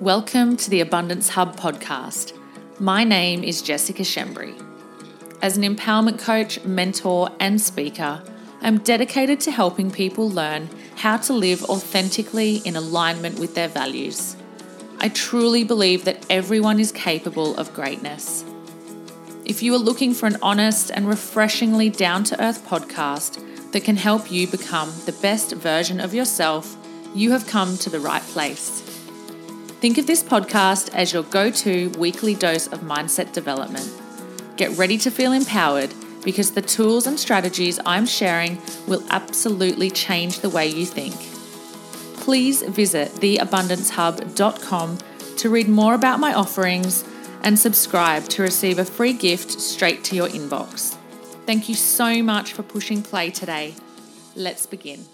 Welcome to the Abundance Hub podcast. My name is Jessica Shembry. As an empowerment coach, mentor, and speaker, I'm dedicated to helping people learn how to live authentically in alignment with their values. I truly believe that everyone is capable of greatness. If you are looking for an honest and refreshingly down to earth podcast that can help you become the best version of yourself, you have come to the right place. Think of this podcast as your go to weekly dose of mindset development. Get ready to feel empowered because the tools and strategies I'm sharing will absolutely change the way you think. Please visit theabundancehub.com to read more about my offerings and subscribe to receive a free gift straight to your inbox. Thank you so much for pushing play today. Let's begin.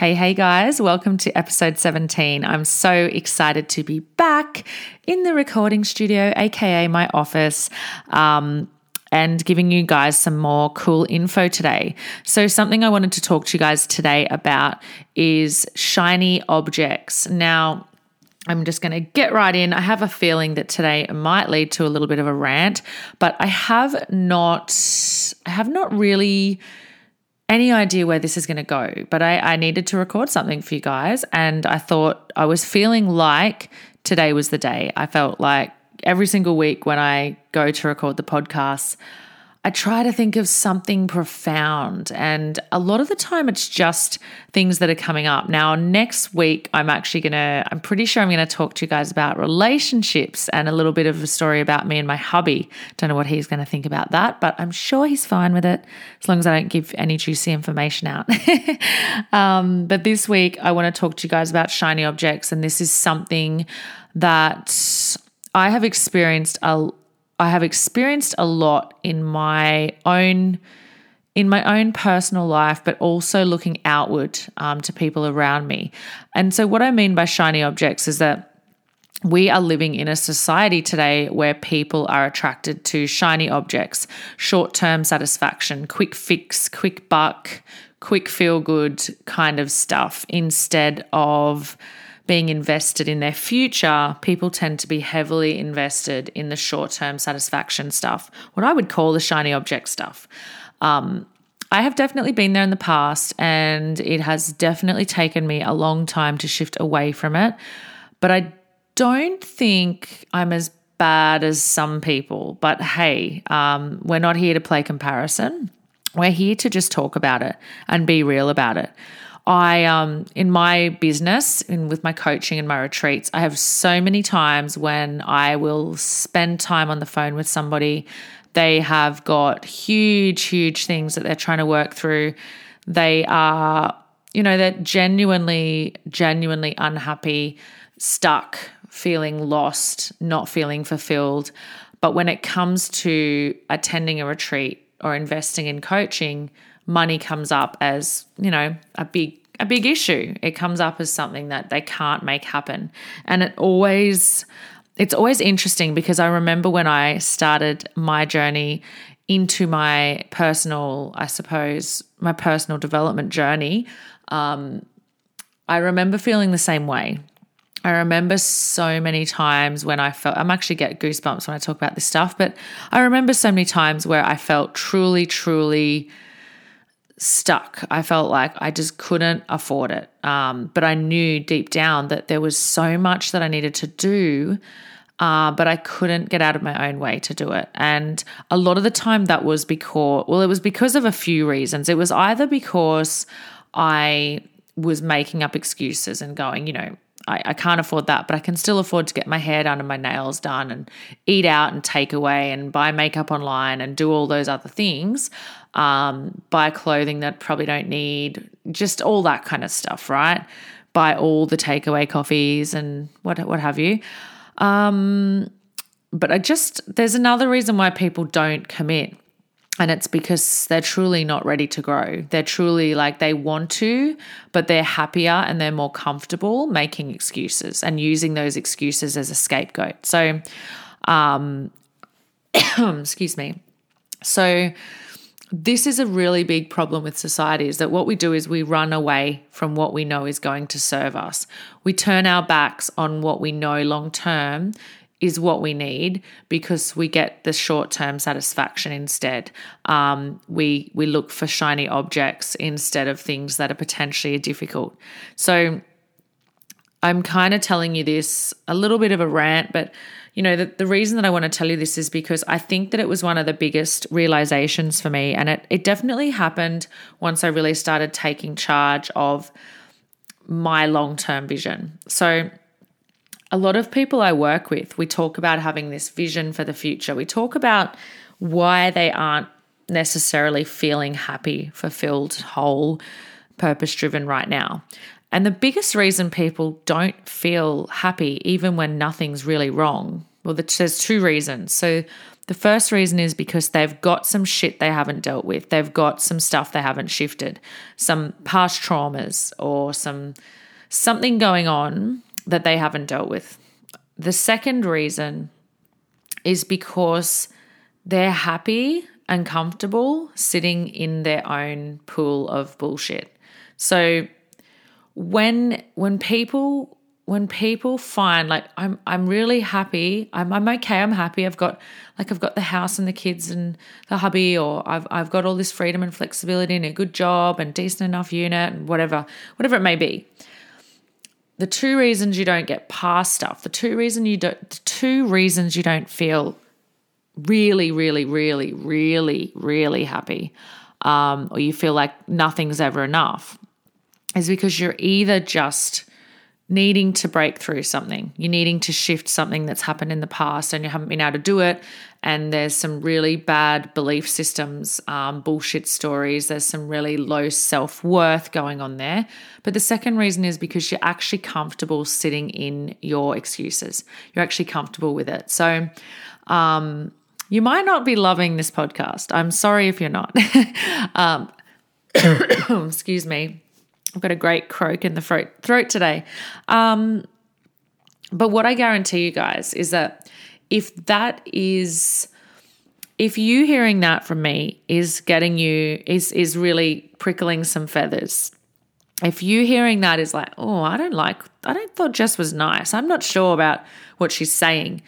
Hey, hey guys, welcome to episode 17. I'm so excited to be back in the recording studio, aka my office. Um, and giving you guys some more cool info today. So, something I wanted to talk to you guys today about is shiny objects. Now, I'm just going to get right in. I have a feeling that today might lead to a little bit of a rant, but I have not I have not really any idea where this is going to go, but I, I needed to record something for you guys. And I thought I was feeling like today was the day. I felt like every single week when I go to record the podcast, I try to think of something profound. And a lot of the time, it's just things that are coming up. Now, next week, I'm actually going to, I'm pretty sure I'm going to talk to you guys about relationships and a little bit of a story about me and my hubby. Don't know what he's going to think about that, but I'm sure he's fine with it as long as I don't give any juicy information out. um, but this week, I want to talk to you guys about shiny objects. And this is something that I have experienced a I have experienced a lot in my own in my own personal life, but also looking outward um, to people around me. And so, what I mean by shiny objects is that we are living in a society today where people are attracted to shiny objects, short term satisfaction, quick fix, quick buck, quick feel good kind of stuff instead of being invested in their future, people tend to be heavily invested in the short term satisfaction stuff, what I would call the shiny object stuff. Um, I have definitely been there in the past, and it has definitely taken me a long time to shift away from it. But I don't think I'm as bad as some people. But hey, um, we're not here to play comparison. We're here to just talk about it and be real about it. I um in my business and with my coaching and my retreats, I have so many times when I will spend time on the phone with somebody. They have got huge, huge things that they're trying to work through. They are, you know, they're genuinely, genuinely unhappy, stuck, feeling lost, not feeling fulfilled. But when it comes to attending a retreat or investing in coaching, money comes up as, you know, a big a big issue. It comes up as something that they can't make happen. And it always it's always interesting because I remember when I started my journey into my personal, I suppose, my personal development journey, um, I remember feeling the same way. I remember so many times when I felt, I'm actually get goosebumps when I talk about this stuff, but I remember so many times where I felt truly, truly stuck. I felt like I just couldn't afford it. Um, but I knew deep down that there was so much that I needed to do, uh, but I couldn't get out of my own way to do it. And a lot of the time that was because, well, it was because of a few reasons. It was either because I was making up excuses and going, you know, I, I, can't afford that, but I can still afford to get my hair done and my nails done and eat out and take away and buy makeup online and do all those other things um, buy clothing that probably don't need, just all that kind of stuff, right? Buy all the takeaway coffees and what what have you. Um, but I just there's another reason why people don't commit. And it's because they're truly not ready to grow. They're truly like they want to, but they're happier and they're more comfortable making excuses and using those excuses as a scapegoat. So, um, excuse me. So, this is a really big problem with society is that what we do is we run away from what we know is going to serve us. We turn our backs on what we know long term is what we need because we get the short term satisfaction instead. Um, we we look for shiny objects instead of things that are potentially difficult. So I'm kind of telling you this a little bit of a rant, but you know, the, the reason that I want to tell you this is because I think that it was one of the biggest realizations for me. And it, it definitely happened once I really started taking charge of my long term vision. So, a lot of people I work with, we talk about having this vision for the future. We talk about why they aren't necessarily feeling happy, fulfilled, whole, purpose driven right now. And the biggest reason people don't feel happy, even when nothing's really wrong, well, there's two reasons. So, the first reason is because they've got some shit they haven't dealt with. They've got some stuff they haven't shifted, some past traumas or some something going on that they haven't dealt with. The second reason is because they're happy and comfortable sitting in their own pool of bullshit. So when when people when people find like I'm I'm really happy, I'm I'm okay, I'm happy. I've got like I've got the house and the kids and the hubby, or I've I've got all this freedom and flexibility and a good job and decent enough unit and whatever, whatever it may be. The two reasons you don't get past stuff, the two reason you don't the two reasons you don't feel really, really, really, really, really happy, um, or you feel like nothing's ever enough is because you're either just needing to break through something, you're needing to shift something that's happened in the past and you haven't been able to do it. And there's some really bad belief systems, um, bullshit stories. There's some really low self worth going on there. But the second reason is because you're actually comfortable sitting in your excuses. You're actually comfortable with it. So, um, you might not be loving this podcast. I'm sorry if you're not. um, excuse me. I've got a great croak in the throat, throat today. Um, but what I guarantee you guys is that if that is if you hearing that from me is getting you is is really prickling some feathers if you hearing that is like oh i don't like i don't thought jess was nice. I'm not sure about what she's saying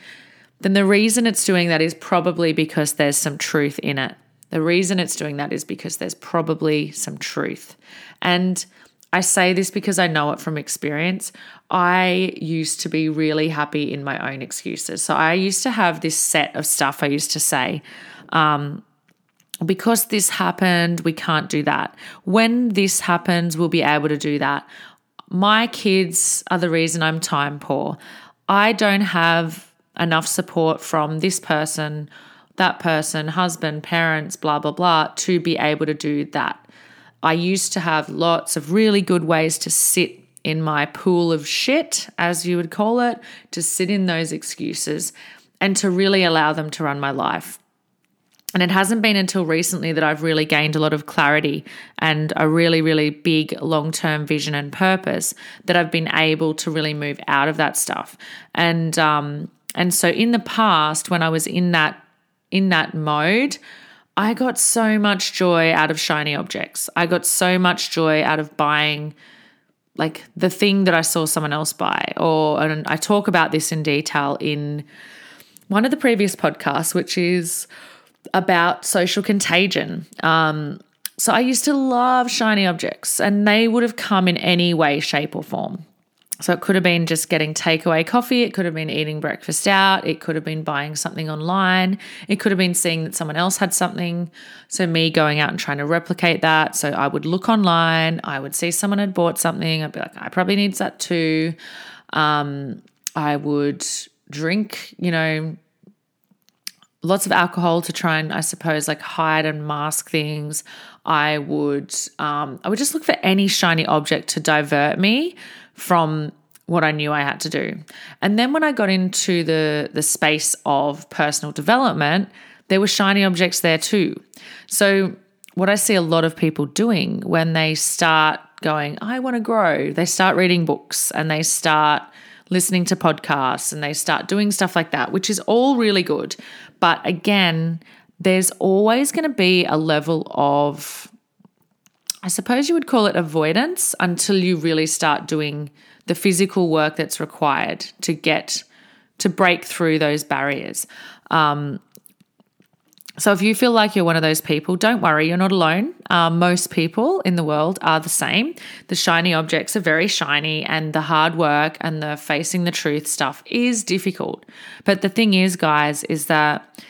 then the reason it's doing that is probably because there's some truth in it. The reason it's doing that is because there's probably some truth. And I say this because I know it from experience. I used to be really happy in my own excuses. So I used to have this set of stuff I used to say. Um, because this happened, we can't do that. When this happens, we'll be able to do that. My kids are the reason I'm time poor. I don't have enough support from this person, that person, husband, parents, blah, blah, blah, to be able to do that. I used to have lots of really good ways to sit in my pool of shit, as you would call it, to sit in those excuses and to really allow them to run my life. And it hasn't been until recently that I've really gained a lot of clarity and a really, really big long term vision and purpose that I've been able to really move out of that stuff. And um, and so in the past, when I was in that in that mode, I got so much joy out of shiny objects. I got so much joy out of buying like the thing that I saw someone else buy. Or and I talk about this in detail in one of the previous podcasts, which is about social contagion. Um, so I used to love shiny objects, and they would have come in any way, shape, or form. So it could have been just getting takeaway coffee. It could have been eating breakfast out. It could have been buying something online. It could have been seeing that someone else had something. So me going out and trying to replicate that. So I would look online. I would see someone had bought something. I'd be like, I probably need that too. Um, I would drink, you know, lots of alcohol to try and I suppose like hide and mask things. I would um, I would just look for any shiny object to divert me from what I knew I had to do. And then when I got into the the space of personal development, there were shiny objects there too. So what I see a lot of people doing when they start going, I want to grow, they start reading books and they start listening to podcasts and they start doing stuff like that, which is all really good. But again, there's always going to be a level of, I suppose you would call it avoidance until you really start doing the physical work that's required to get to break through those barriers. Um, so if you feel like you're one of those people, don't worry, you're not alone. Uh, most people in the world are the same. The shiny objects are very shiny, and the hard work and the facing the truth stuff is difficult. But the thing is, guys, is that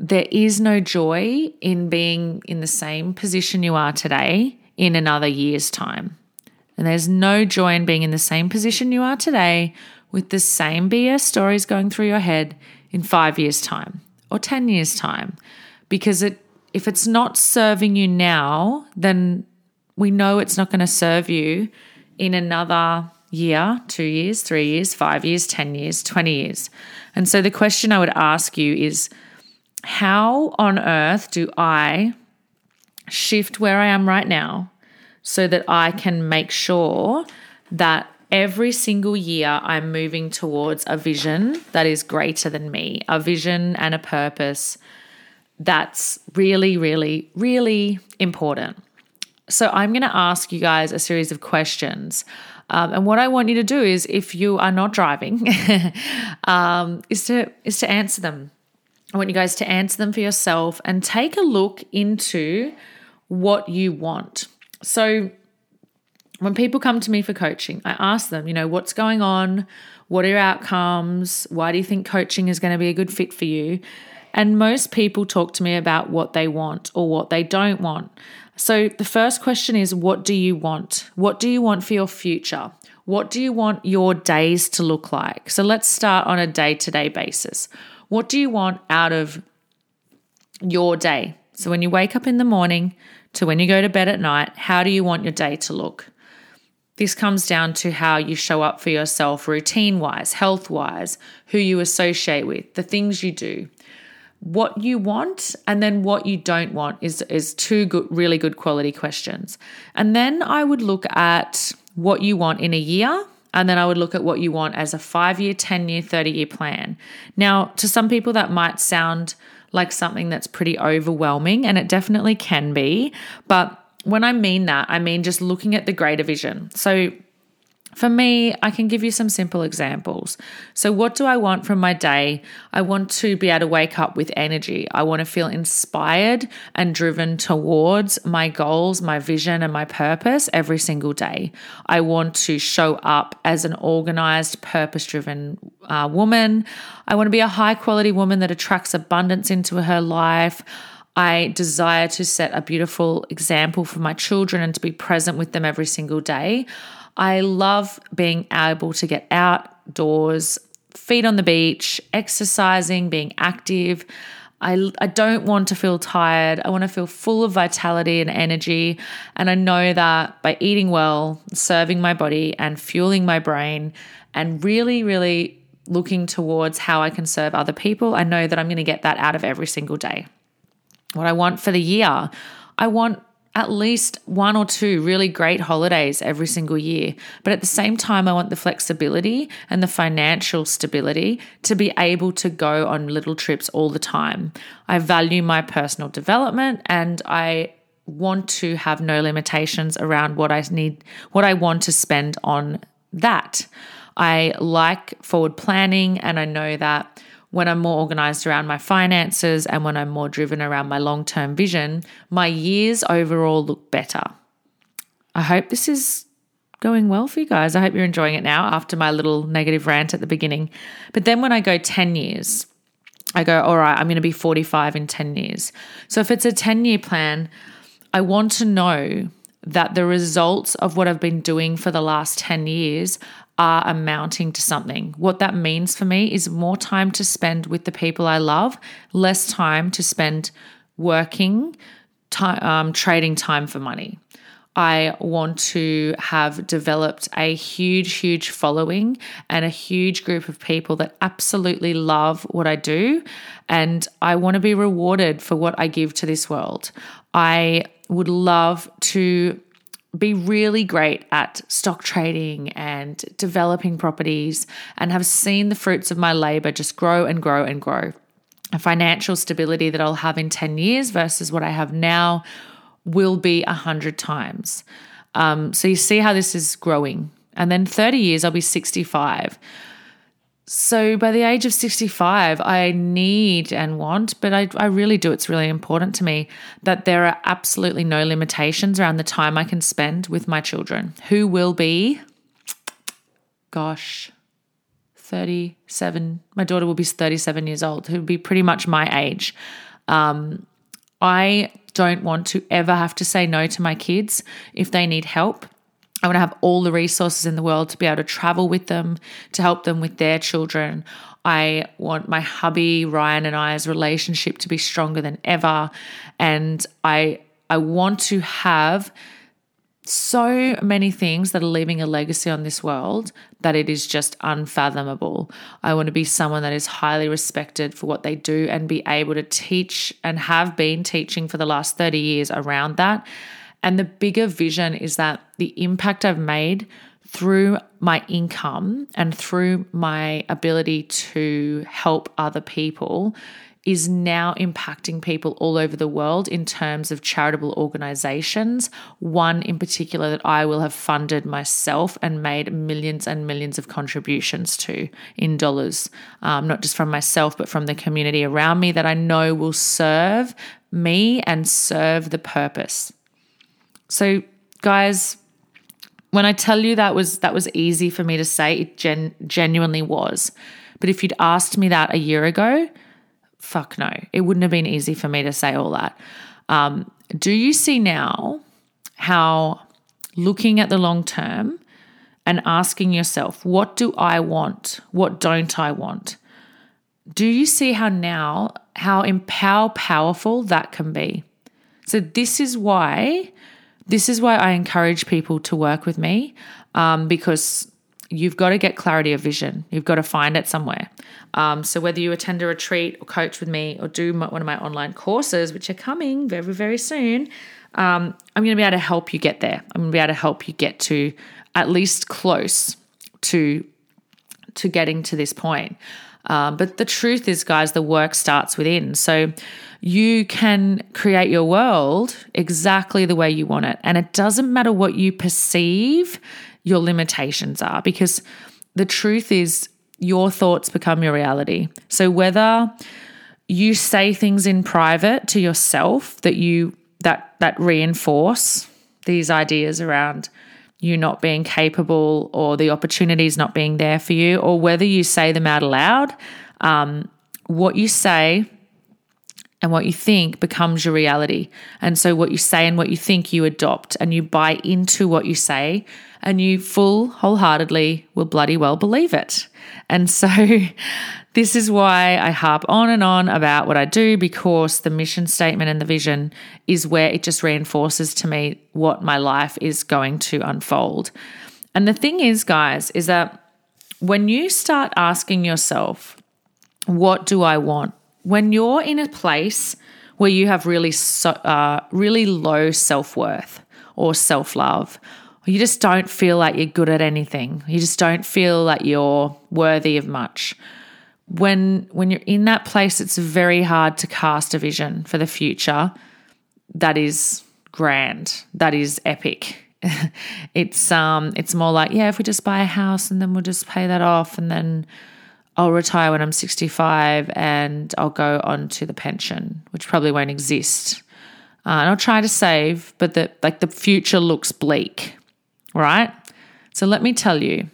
there is no joy in being in the same position you are today in another year's time. And there's no joy in being in the same position you are today with the same BS stories going through your head in five years' time or 10 years' time because it if it's not serving you now, then we know it's not going to serve you in another year, two years, three years, five years, 10 years, 20 years. And so the question I would ask you is how on earth do I shift where I am right now so that I can make sure that every single year I'm moving towards a vision that is greater than me, a vision and a purpose that's really, really, really important. So I'm going to ask you guys a series of questions. Um, and what I want you to do is, if you are not driving, um, is to is to answer them. I want you guys to answer them for yourself and take a look into what you want. So when people come to me for coaching, I ask them, you know, what's going on? What are your outcomes? Why do you think coaching is going to be a good fit for you? And most people talk to me about what they want or what they don't want. So the first question is what do you want? What do you want for your future? What do you want your days to look like? So let's start on a day to day basis. What do you want out of your day? So when you wake up in the morning to when you go to bed at night, how do you want your day to look? This comes down to how you show up for yourself routine wise, health wise, who you associate with, the things you do what you want and then what you don't want is is two good really good quality questions. And then I would look at what you want in a year and then I would look at what you want as a 5-year, 10-year, 30-year plan. Now, to some people that might sound like something that's pretty overwhelming and it definitely can be, but when I mean that, I mean just looking at the greater vision. So for me, I can give you some simple examples. So, what do I want from my day? I want to be able to wake up with energy. I want to feel inspired and driven towards my goals, my vision, and my purpose every single day. I want to show up as an organized, purpose driven uh, woman. I want to be a high quality woman that attracts abundance into her life. I desire to set a beautiful example for my children and to be present with them every single day. I love being able to get outdoors, feet on the beach, exercising, being active. I, I don't want to feel tired. I want to feel full of vitality and energy. And I know that by eating well, serving my body, and fueling my brain, and really, really looking towards how I can serve other people, I know that I'm going to get that out of every single day. What I want for the year, I want at least one or two really great holidays every single year. But at the same time, I want the flexibility and the financial stability to be able to go on little trips all the time. I value my personal development and I want to have no limitations around what I need, what I want to spend on that. I like forward planning and I know that when I'm more organized around my finances and when I'm more driven around my long term vision, my years overall look better. I hope this is going well for you guys. I hope you're enjoying it now after my little negative rant at the beginning. But then when I go 10 years, I go, all right, I'm going to be 45 in 10 years. So if it's a 10 year plan, I want to know that the results of what I've been doing for the last 10 years are amounting to something. What that means for me is more time to spend with the people I love, less time to spend working, um, trading time for money. I want to have developed a huge, huge following and a huge group of people that absolutely love what I do. And I want to be rewarded for what I give to this world. I would love to be really great at stock trading and developing properties and have seen the fruits of my labor just grow and grow and grow. A financial stability that I'll have in 10 years versus what I have now will be 100 times. Um, so you see how this is growing. And then 30 years, I'll be 65. So by the age of 65, I need and want, but I, I really do. It's really important to me that there are absolutely no limitations around the time I can spend with my children, who will be, gosh, 37. My daughter will be 37 years old, who will be pretty much my age. Um, I don't want to ever have to say no to my kids if they need help. I want to have all the resources in the world to be able to travel with them, to help them with their children. I want my hubby Ryan and I's relationship to be stronger than ever and I I want to have so many things that are leaving a legacy on this world that it is just unfathomable. I want to be someone that is highly respected for what they do and be able to teach and have been teaching for the last 30 years around that. And the bigger vision is that the impact I've made through my income and through my ability to help other people is now impacting people all over the world in terms of charitable organizations. One in particular that I will have funded myself and made millions and millions of contributions to in dollars, um, not just from myself, but from the community around me that I know will serve me and serve the purpose. So, guys, when I tell you that was that was easy for me to say, it gen- genuinely was. But if you'd asked me that a year ago, fuck no, it wouldn't have been easy for me to say all that. Um, do you see now how looking at the long term and asking yourself, what do I want? What don't I want? Do you see how now, how, empower powerful that can be? So, this is why this is why I encourage people to work with me um, because you've got to get clarity of vision. You've got to find it somewhere. Um, so whether you attend a retreat or coach with me or do my, one of my online courses, which are coming very, very soon, um, I'm going to be able to help you get there. I'm going to be able to help you get to at least close to to getting to this point. Um, but the truth is, guys, the work starts within. So you can create your world exactly the way you want it. And it doesn't matter what you perceive your limitations are, because the truth is, your thoughts become your reality. So whether you say things in private to yourself that you that that reinforce these ideas around you not being capable or the opportunities not being there for you, or whether you say them out aloud, um, what you say and what you think becomes your reality. And so, what you say and what you think, you adopt and you buy into what you say, and you full wholeheartedly will bloody well believe it. And so, this is why I harp on and on about what I do because the mission statement and the vision is where it just reinforces to me what my life is going to unfold. And the thing is, guys, is that when you start asking yourself, what do I want? When you're in a place where you have really so, uh, really low self worth or self love, you just don't feel like you're good at anything. You just don't feel like you're worthy of much. When when you're in that place, it's very hard to cast a vision for the future that is grand, that is epic. it's um it's more like yeah, if we just buy a house and then we'll just pay that off and then I'll retire when I'm 65 and I'll go on to the pension, which probably won't exist. Uh, and I'll try to save, but the like the future looks bleak, right? So let me tell you,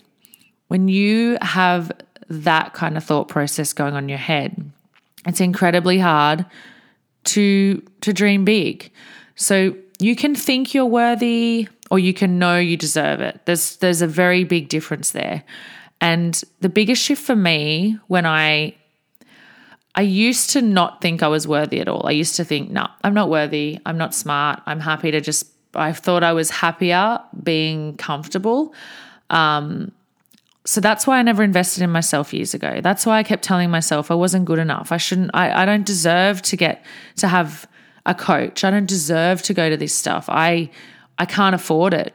when you have that kind of thought process going on your head, it's incredibly hard to to dream big. So you can think you're worthy or you can know you deserve it. There's there's a very big difference there. And the biggest shift for me when I I used to not think I was worthy at all. I used to think, no, I'm not worthy. I'm not smart. I'm happy to just I thought I was happier being comfortable. Um, so that's why I never invested in myself years ago. That's why I kept telling myself I wasn't good enough. I shouldn't I, I don't deserve to get to have a coach. I don't deserve to go to this stuff. I I can't afford it.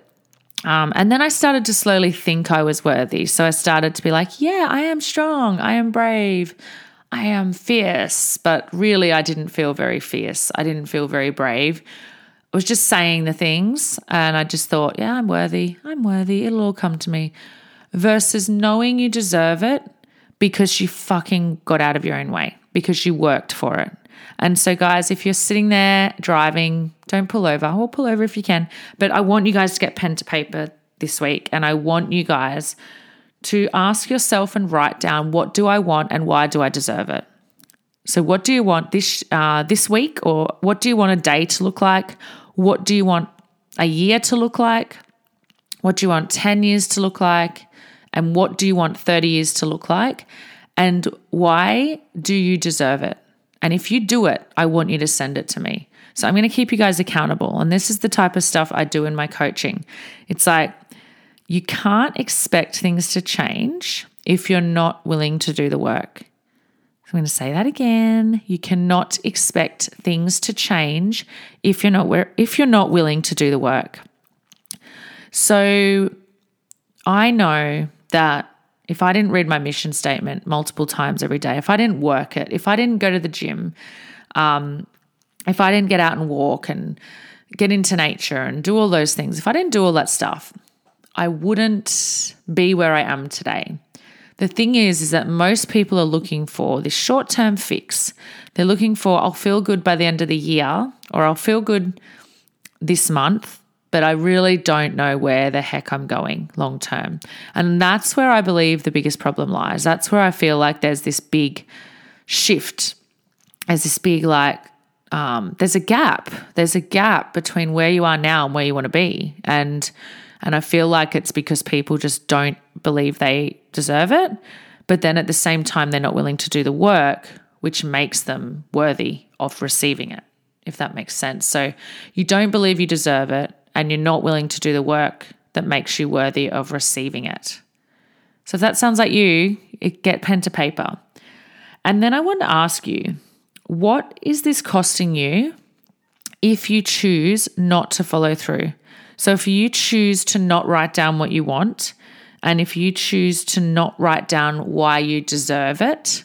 Um, and then I started to slowly think I was worthy. So I started to be like, yeah, I am strong. I am brave. I am fierce, but really I didn't feel very fierce. I didn't feel very brave. I was just saying the things and I just thought, yeah, I'm worthy. I'm worthy. It'll all come to me. Versus knowing you deserve it because you fucking got out of your own way, because you worked for it. And so, guys, if you're sitting there driving, don't pull over. Or pull over if you can. But I want you guys to get pen to paper this week. And I want you guys to ask yourself and write down what do I want and why do I deserve it. So, what do you want this uh, this week, or what do you want a day to look like? What do you want a year to look like? What do you want 10 years to look like? And what do you want 30 years to look like? And why do you deserve it? And if you do it, I want you to send it to me. So I'm going to keep you guys accountable. And this is the type of stuff I do in my coaching. It's like you can't expect things to change if you're not willing to do the work. I'm going to say that again. You cannot expect things to change if you're not if you're not willing to do the work. So I know that if I didn't read my mission statement multiple times every day, if I didn't work it, if I didn't go to the gym, um, if I didn't get out and walk and get into nature and do all those things, if I didn't do all that stuff, I wouldn't be where I am today. The thing is, is that most people are looking for this short term fix. They're looking for, I'll feel good by the end of the year, or I'll feel good this month, but I really don't know where the heck I'm going long term. And that's where I believe the biggest problem lies. That's where I feel like there's this big shift. There's this big, like, um, there's a gap. There's a gap between where you are now and where you want to be. And and I feel like it's because people just don't believe they deserve it. But then at the same time, they're not willing to do the work, which makes them worthy of receiving it, if that makes sense. So you don't believe you deserve it and you're not willing to do the work that makes you worthy of receiving it. So if that sounds like you, get pen to paper. And then I want to ask you, what is this costing you if you choose not to follow through? So if you choose to not write down what you want, and if you choose to not write down why you deserve it,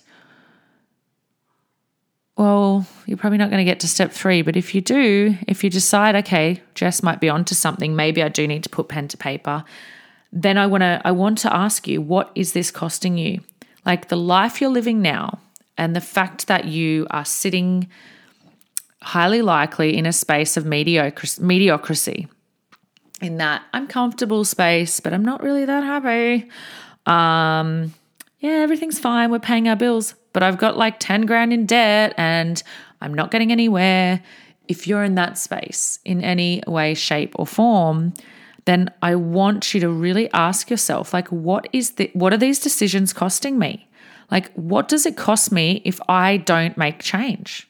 well, you're probably not going to get to step three. But if you do, if you decide, okay, Jess might be onto something, maybe I do need to put pen to paper, then I want to I want to ask you, what is this costing you? Like the life you're living now, and the fact that you are sitting highly likely in a space of mediocre, mediocrity, in that I'm comfortable space, but I'm not really that happy. Um, yeah, everything's fine. We're paying our bills, but I've got like 10 grand in debt and I'm not getting anywhere. If you're in that space in any way, shape, or form, then I want you to really ask yourself like what is the what are these decisions costing me? Like what does it cost me if I don't make change?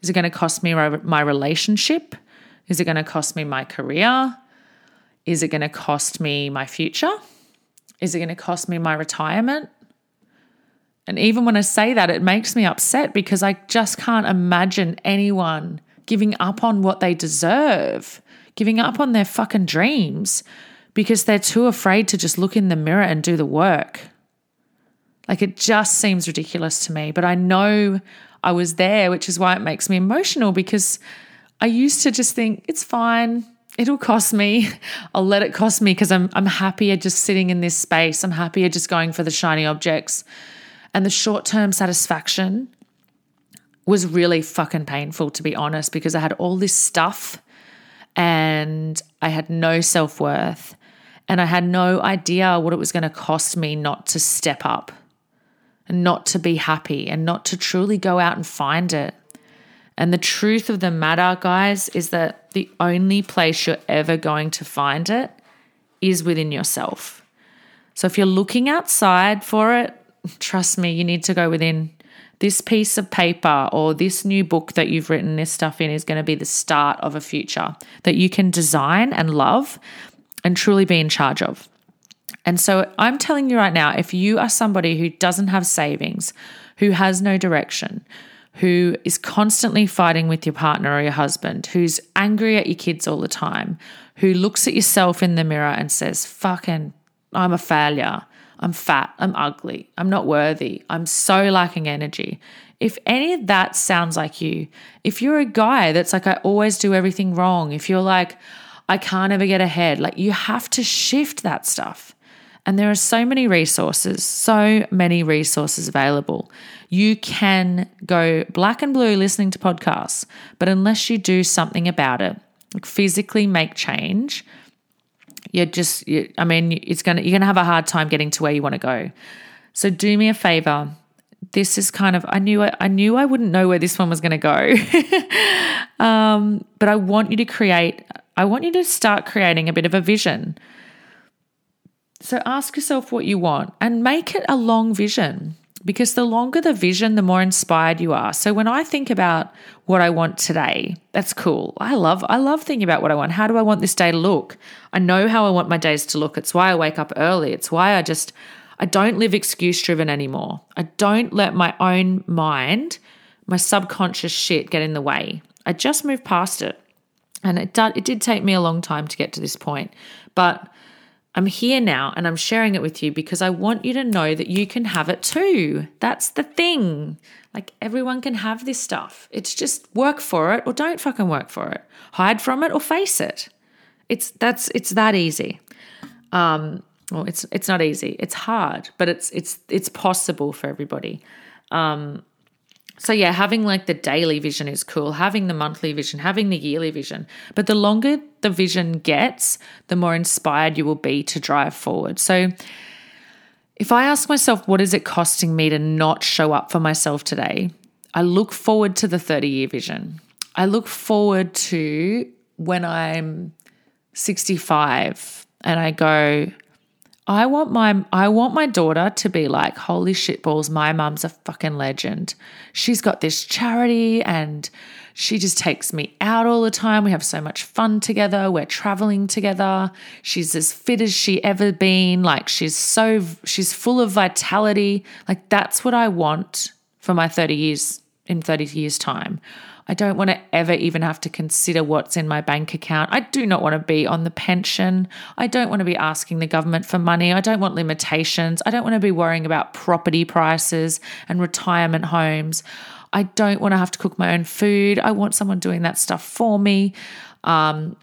Is it going to cost me my relationship? Is it going to cost me my career? Is it going to cost me my future? Is it going to cost me my retirement? And even when I say that, it makes me upset because I just can't imagine anyone giving up on what they deserve, giving up on their fucking dreams because they're too afraid to just look in the mirror and do the work. Like it just seems ridiculous to me. But I know I was there, which is why it makes me emotional because I used to just think it's fine. It'll cost me. I'll let it cost me because I'm I'm happier just sitting in this space. I'm happier just going for the shiny objects. And the short term satisfaction was really fucking painful, to be honest, because I had all this stuff and I had no self worth and I had no idea what it was going to cost me not to step up and not to be happy and not to truly go out and find it. And the truth of the matter, guys, is that the only place you're ever going to find it is within yourself. So if you're looking outside for it, trust me, you need to go within. This piece of paper or this new book that you've written this stuff in is going to be the start of a future that you can design and love and truly be in charge of. And so I'm telling you right now if you are somebody who doesn't have savings, who has no direction, who is constantly fighting with your partner or your husband, who's angry at your kids all the time, who looks at yourself in the mirror and says, fucking, I'm a failure. I'm fat, I'm ugly, I'm not worthy, I'm so lacking energy. If any of that sounds like you, if you're a guy that's like, I always do everything wrong, if you're like, I can't ever get ahead, like you have to shift that stuff. And there are so many resources, so many resources available. You can go black and blue listening to podcasts, but unless you do something about it, like physically make change, you're just, you, I mean, it's gonna you're gonna have a hard time getting to where you want to go. So do me a favor. This is kind of I knew I, I knew I wouldn't know where this one was to go, um, but I want you to create. I want you to start creating a bit of a vision so ask yourself what you want and make it a long vision because the longer the vision, the more inspired you are. So when I think about what I want today, that's cool. I love I love thinking about what I want. How do I want this day to look? I know how I want my days to look. It's why I wake up early. It's why I just I don't live excuse driven anymore. I don't let my own mind, my subconscious shit get in the way. I just move past it. And it did, it did take me a long time to get to this point. But I'm here now and I'm sharing it with you because I want you to know that you can have it too. That's the thing. Like everyone can have this stuff. It's just work for it or don't fucking work for it. Hide from it or face it. It's that's it's that easy. Um well it's it's not easy. It's hard, but it's it's it's possible for everybody. Um so, yeah, having like the daily vision is cool, having the monthly vision, having the yearly vision. But the longer the vision gets, the more inspired you will be to drive forward. So, if I ask myself, what is it costing me to not show up for myself today? I look forward to the 30 year vision. I look forward to when I'm 65 and I go, I want my I want my daughter to be like, holy shit balls, my mum's a fucking legend. She's got this charity and she just takes me out all the time. We have so much fun together. We're traveling together. She's as fit as she ever been. Like she's so she's full of vitality. Like that's what I want for my 30 years in 30 years time. I don't want to ever even have to consider what's in my bank account. I do not want to be on the pension. I don't want to be asking the government for money. I don't want limitations. I don't want to be worrying about property prices and retirement homes. I don't want to have to cook my own food. I want someone doing that stuff for me. Um,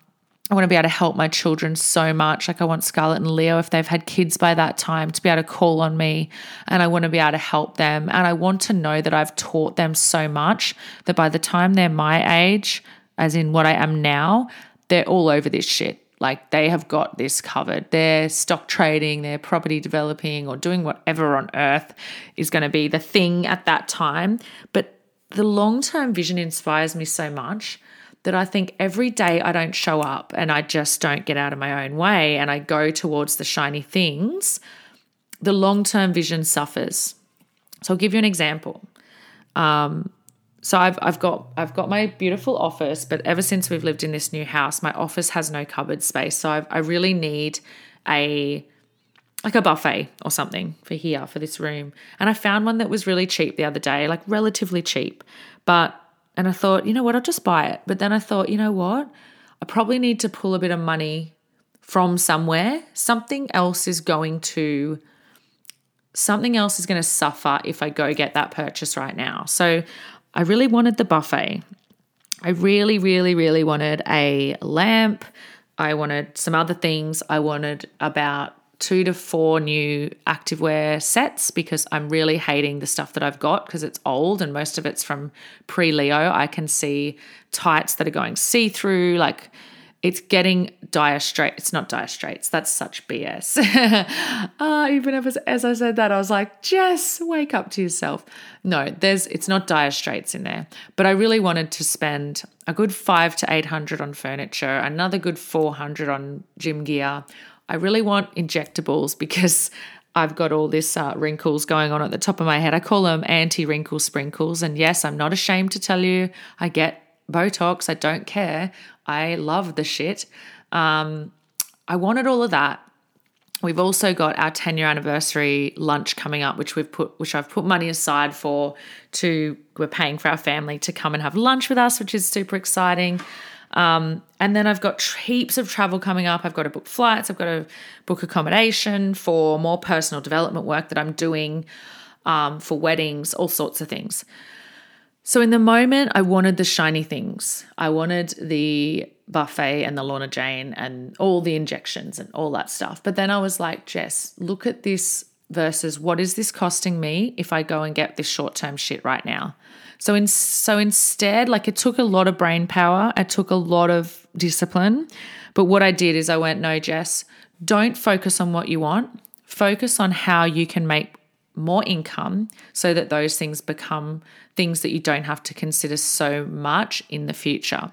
I want to be able to help my children so much. Like I want Scarlett and Leo, if they've had kids by that time, to be able to call on me and I want to be able to help them. And I want to know that I've taught them so much that by the time they're my age, as in what I am now, they're all over this shit. Like they have got this covered. They're stock trading, they're property developing, or doing whatever on earth is going to be the thing at that time. But the long term vision inspires me so much that I think every day I don't show up and I just don't get out of my own way and I go towards the shiny things, the long term vision suffers. So I'll give you an example. Um, so I've I've got I've got my beautiful office, but ever since we've lived in this new house, my office has no cupboard space. So I've, I really need a like a buffet or something for here for this room. And I found one that was really cheap the other day, like relatively cheap, but and I thought, you know what, I'll just buy it. But then I thought, you know what, I probably need to pull a bit of money from somewhere. Something else is going to something else is going to suffer if I go get that purchase right now. So I really wanted the buffet. I really, really, really wanted a lamp. I wanted some other things. I wanted about two to four new activewear sets because I'm really hating the stuff that I've got because it's old and most of it's from pre Leo. I can see tights that are going see through, like it's getting dire straight. It's not dire straits. That's such BS. uh, ah, even if as I said that, I was like, Jess, wake up to yourself. No, there's it's not dire straits in there. But I really wanted to spend a good five to eight hundred on furniture, another good four hundred on gym gear. I really want injectables because I've got all this uh, wrinkles going on at the top of my head. I call them anti wrinkle sprinkles. And yes, I'm not ashamed to tell you I get Botox. I don't care. I love the shit. Um, I wanted all of that. We've also got our 10 year anniversary lunch coming up, which we've put, which I've put money aside for. To we're paying for our family to come and have lunch with us, which is super exciting. Um, and then I've got heaps of travel coming up. I've got to book flights, I've got to book accommodation for more personal development work that I'm doing um, for weddings, all sorts of things. So in the moment, I wanted the shiny things. I wanted the buffet and the Lorna Jane and all the injections and all that stuff. But then I was like, Jess, look at this versus what is this costing me if I go and get this short term shit right now? So in so instead, like it took a lot of brain power, it took a lot of discipline. But what I did is I went, no, Jess, don't focus on what you want. Focus on how you can make more income so that those things become things that you don't have to consider so much in the future.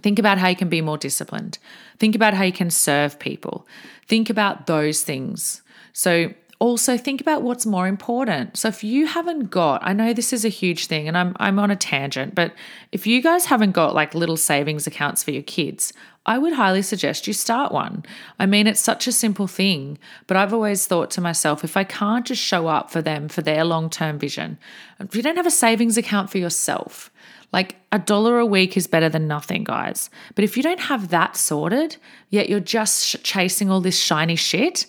Think about how you can be more disciplined. Think about how you can serve people. Think about those things. So, also think about what's more important. So if you haven't got, I know this is a huge thing and I'm I'm on a tangent, but if you guys haven't got like little savings accounts for your kids, I would highly suggest you start one. I mean, it's such a simple thing, but I've always thought to myself, if I can't just show up for them for their long-term vision, if you don't have a savings account for yourself, like a dollar a week is better than nothing, guys. But if you don't have that sorted, yet you're just chasing all this shiny shit,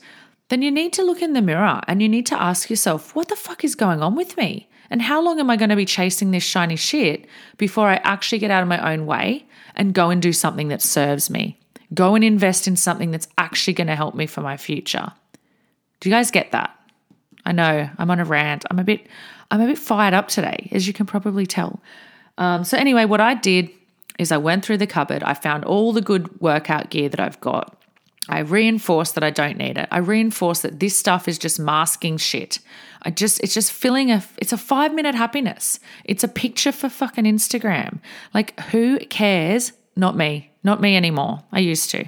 then you need to look in the mirror and you need to ask yourself, what the fuck is going on with me? And how long am I going to be chasing this shiny shit before I actually get out of my own way and go and do something that serves me? Go and invest in something that's actually going to help me for my future. Do you guys get that? I know I'm on a rant. I'm a bit I'm a bit fired up today, as you can probably tell. Um, so anyway, what I did is I went through the cupboard. I found all the good workout gear that I've got. I reinforce that I don't need it. I reinforce that this stuff is just masking shit. I just it's just filling a it's a 5 minute happiness. It's a picture for fucking Instagram. Like who cares? Not me. Not me anymore. I used to.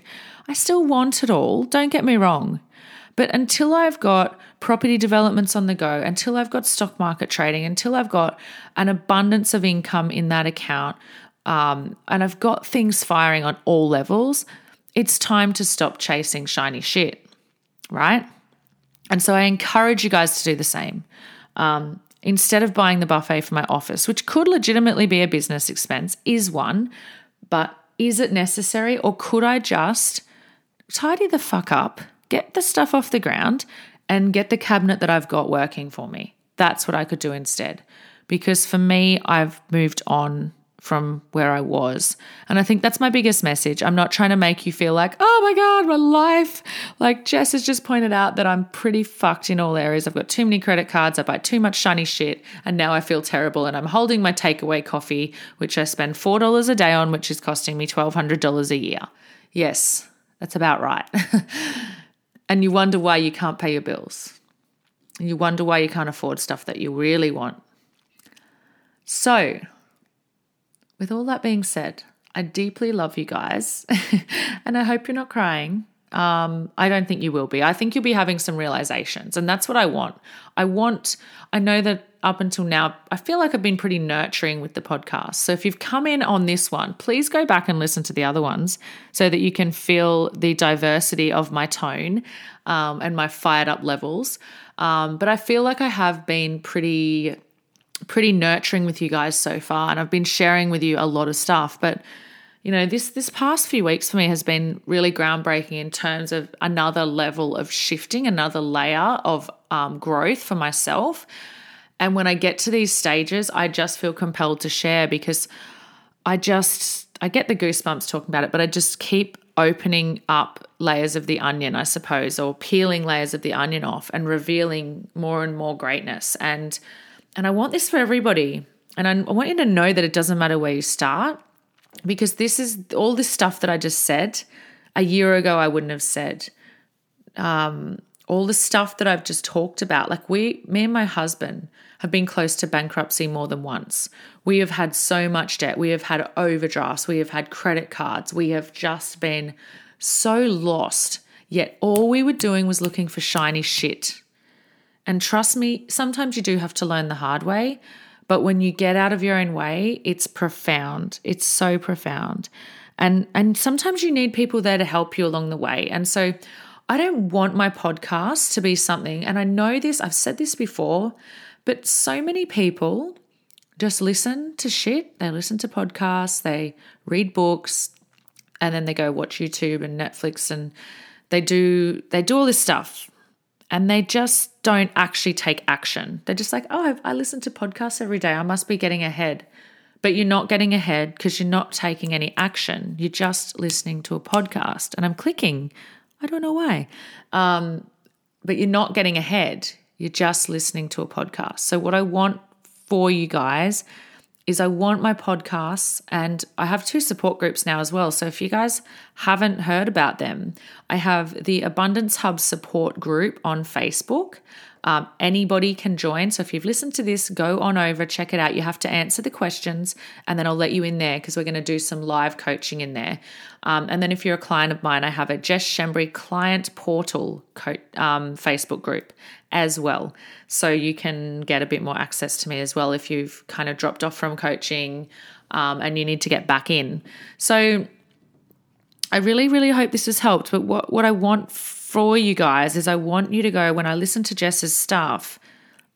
I still want it all, don't get me wrong. But until I've got property developments on the go, until I've got stock market trading, until I've got an abundance of income in that account, um, and I've got things firing on all levels, it's time to stop chasing shiny shit, right? And so I encourage you guys to do the same. Um, instead of buying the buffet for my office, which could legitimately be a business expense, is one, but is it necessary or could I just tidy the fuck up, get the stuff off the ground, and get the cabinet that I've got working for me? That's what I could do instead. Because for me, I've moved on from where I was. And I think that's my biggest message. I'm not trying to make you feel like, oh my God, my life. Like Jess has just pointed out that I'm pretty fucked in all areas. I've got too many credit cards, I buy too much shiny shit, and now I feel terrible. And I'm holding my takeaway coffee, which I spend $4 a day on, which is costing me $1,200 a year. Yes, that's about right. and you wonder why you can't pay your bills. And you wonder why you can't afford stuff that you really want. So, with all that being said, I deeply love you guys and I hope you're not crying. Um, I don't think you will be. I think you'll be having some realizations, and that's what I want. I want, I know that up until now, I feel like I've been pretty nurturing with the podcast. So if you've come in on this one, please go back and listen to the other ones so that you can feel the diversity of my tone um, and my fired up levels. Um, but I feel like I have been pretty pretty nurturing with you guys so far and I've been sharing with you a lot of stuff but you know this this past few weeks for me has been really groundbreaking in terms of another level of shifting another layer of um, growth for myself. And when I get to these stages I just feel compelled to share because I just I get the goosebumps talking about it but I just keep opening up layers of the onion I suppose or peeling layers of the onion off and revealing more and more greatness. And and I want this for everybody. And I, want you to know that it doesn't matter where you start because this is all this stuff that I just said a year ago, I wouldn't have said. Um, all the stuff that I've just talked about. Like, we, me and my husband have been close to bankruptcy more than once. We have had so much debt. We have had overdrafts. We have had credit cards. We have just been so lost. Yet all we were doing was looking for shiny shit. And trust me, sometimes you do have to learn the hard way. But when you get out of your own way, it's profound. It's so profound. And and sometimes you need people there to help you along the way. And so I don't want my podcast to be something, and I know this, I've said this before, but so many people just listen to shit. They listen to podcasts, they read books, and then they go watch YouTube and Netflix and they do they do all this stuff and they just don't actually take action. They're just like, oh, I listen to podcasts every day. I must be getting ahead. But you're not getting ahead because you're not taking any action. You're just listening to a podcast. And I'm clicking. I don't know why. Um, but you're not getting ahead. You're just listening to a podcast. So, what I want for you guys is I want my podcasts, and I have two support groups now as well. So if you guys haven't heard about them, I have the Abundance Hub support group on Facebook. Um, anybody can join. So if you've listened to this, go on over, check it out. You have to answer the questions, and then I'll let you in there because we're going to do some live coaching in there. Um, and then if you're a client of mine, I have a Jess Shembry client portal co- um, Facebook group as well. So you can get a bit more access to me as well if you've kind of dropped off from coaching um, and you need to get back in. So I really, really hope this has helped. But what, what I want for you guys is I want you to go when I listen to Jess's stuff,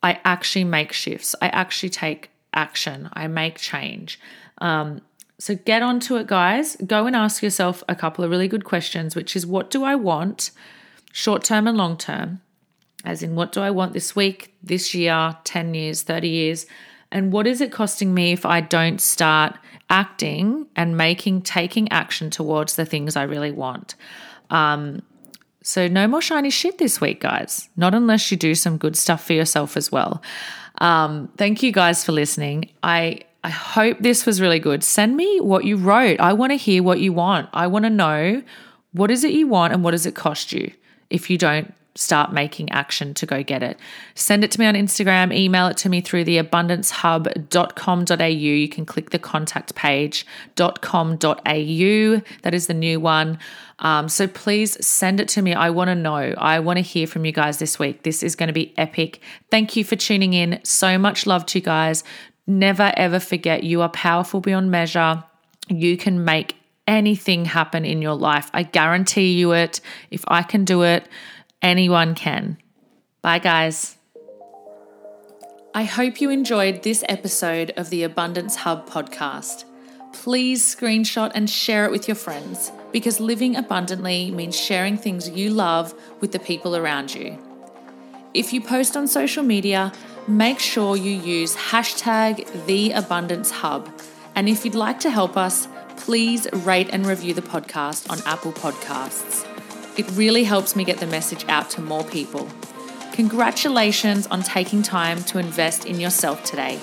I actually make shifts. I actually take action. I make change. Um, so get onto it, guys. Go and ask yourself a couple of really good questions, which is what do I want, short term and long term? As in, what do I want this week, this year, 10 years, 30 years? And what is it costing me if I don't start acting and making, taking action towards the things I really want? Um, so, no more shiny shit this week, guys. Not unless you do some good stuff for yourself as well. Um, thank you guys for listening. I I hope this was really good. Send me what you wrote. I want to hear what you want. I want to know what is it you want and what does it cost you if you don't start making action to go get it. Send it to me on Instagram, email it to me through the abundancehub.com.au. You can click the contact page.com.au. That is the new one. Um, so please send it to me. I want to know. I want to hear from you guys this week. This is going to be epic. Thank you for tuning in. So much love to you guys. Never ever forget you are powerful beyond measure. You can make anything happen in your life. I guarantee you it. If I can do it, anyone can. Bye, guys. I hope you enjoyed this episode of the Abundance Hub podcast. Please screenshot and share it with your friends because living abundantly means sharing things you love with the people around you. If you post on social media, make sure you use hashtag the abundance hub. And if you'd like to help us, please rate and review the podcast on Apple Podcasts. It really helps me get the message out to more people. Congratulations on taking time to invest in yourself today.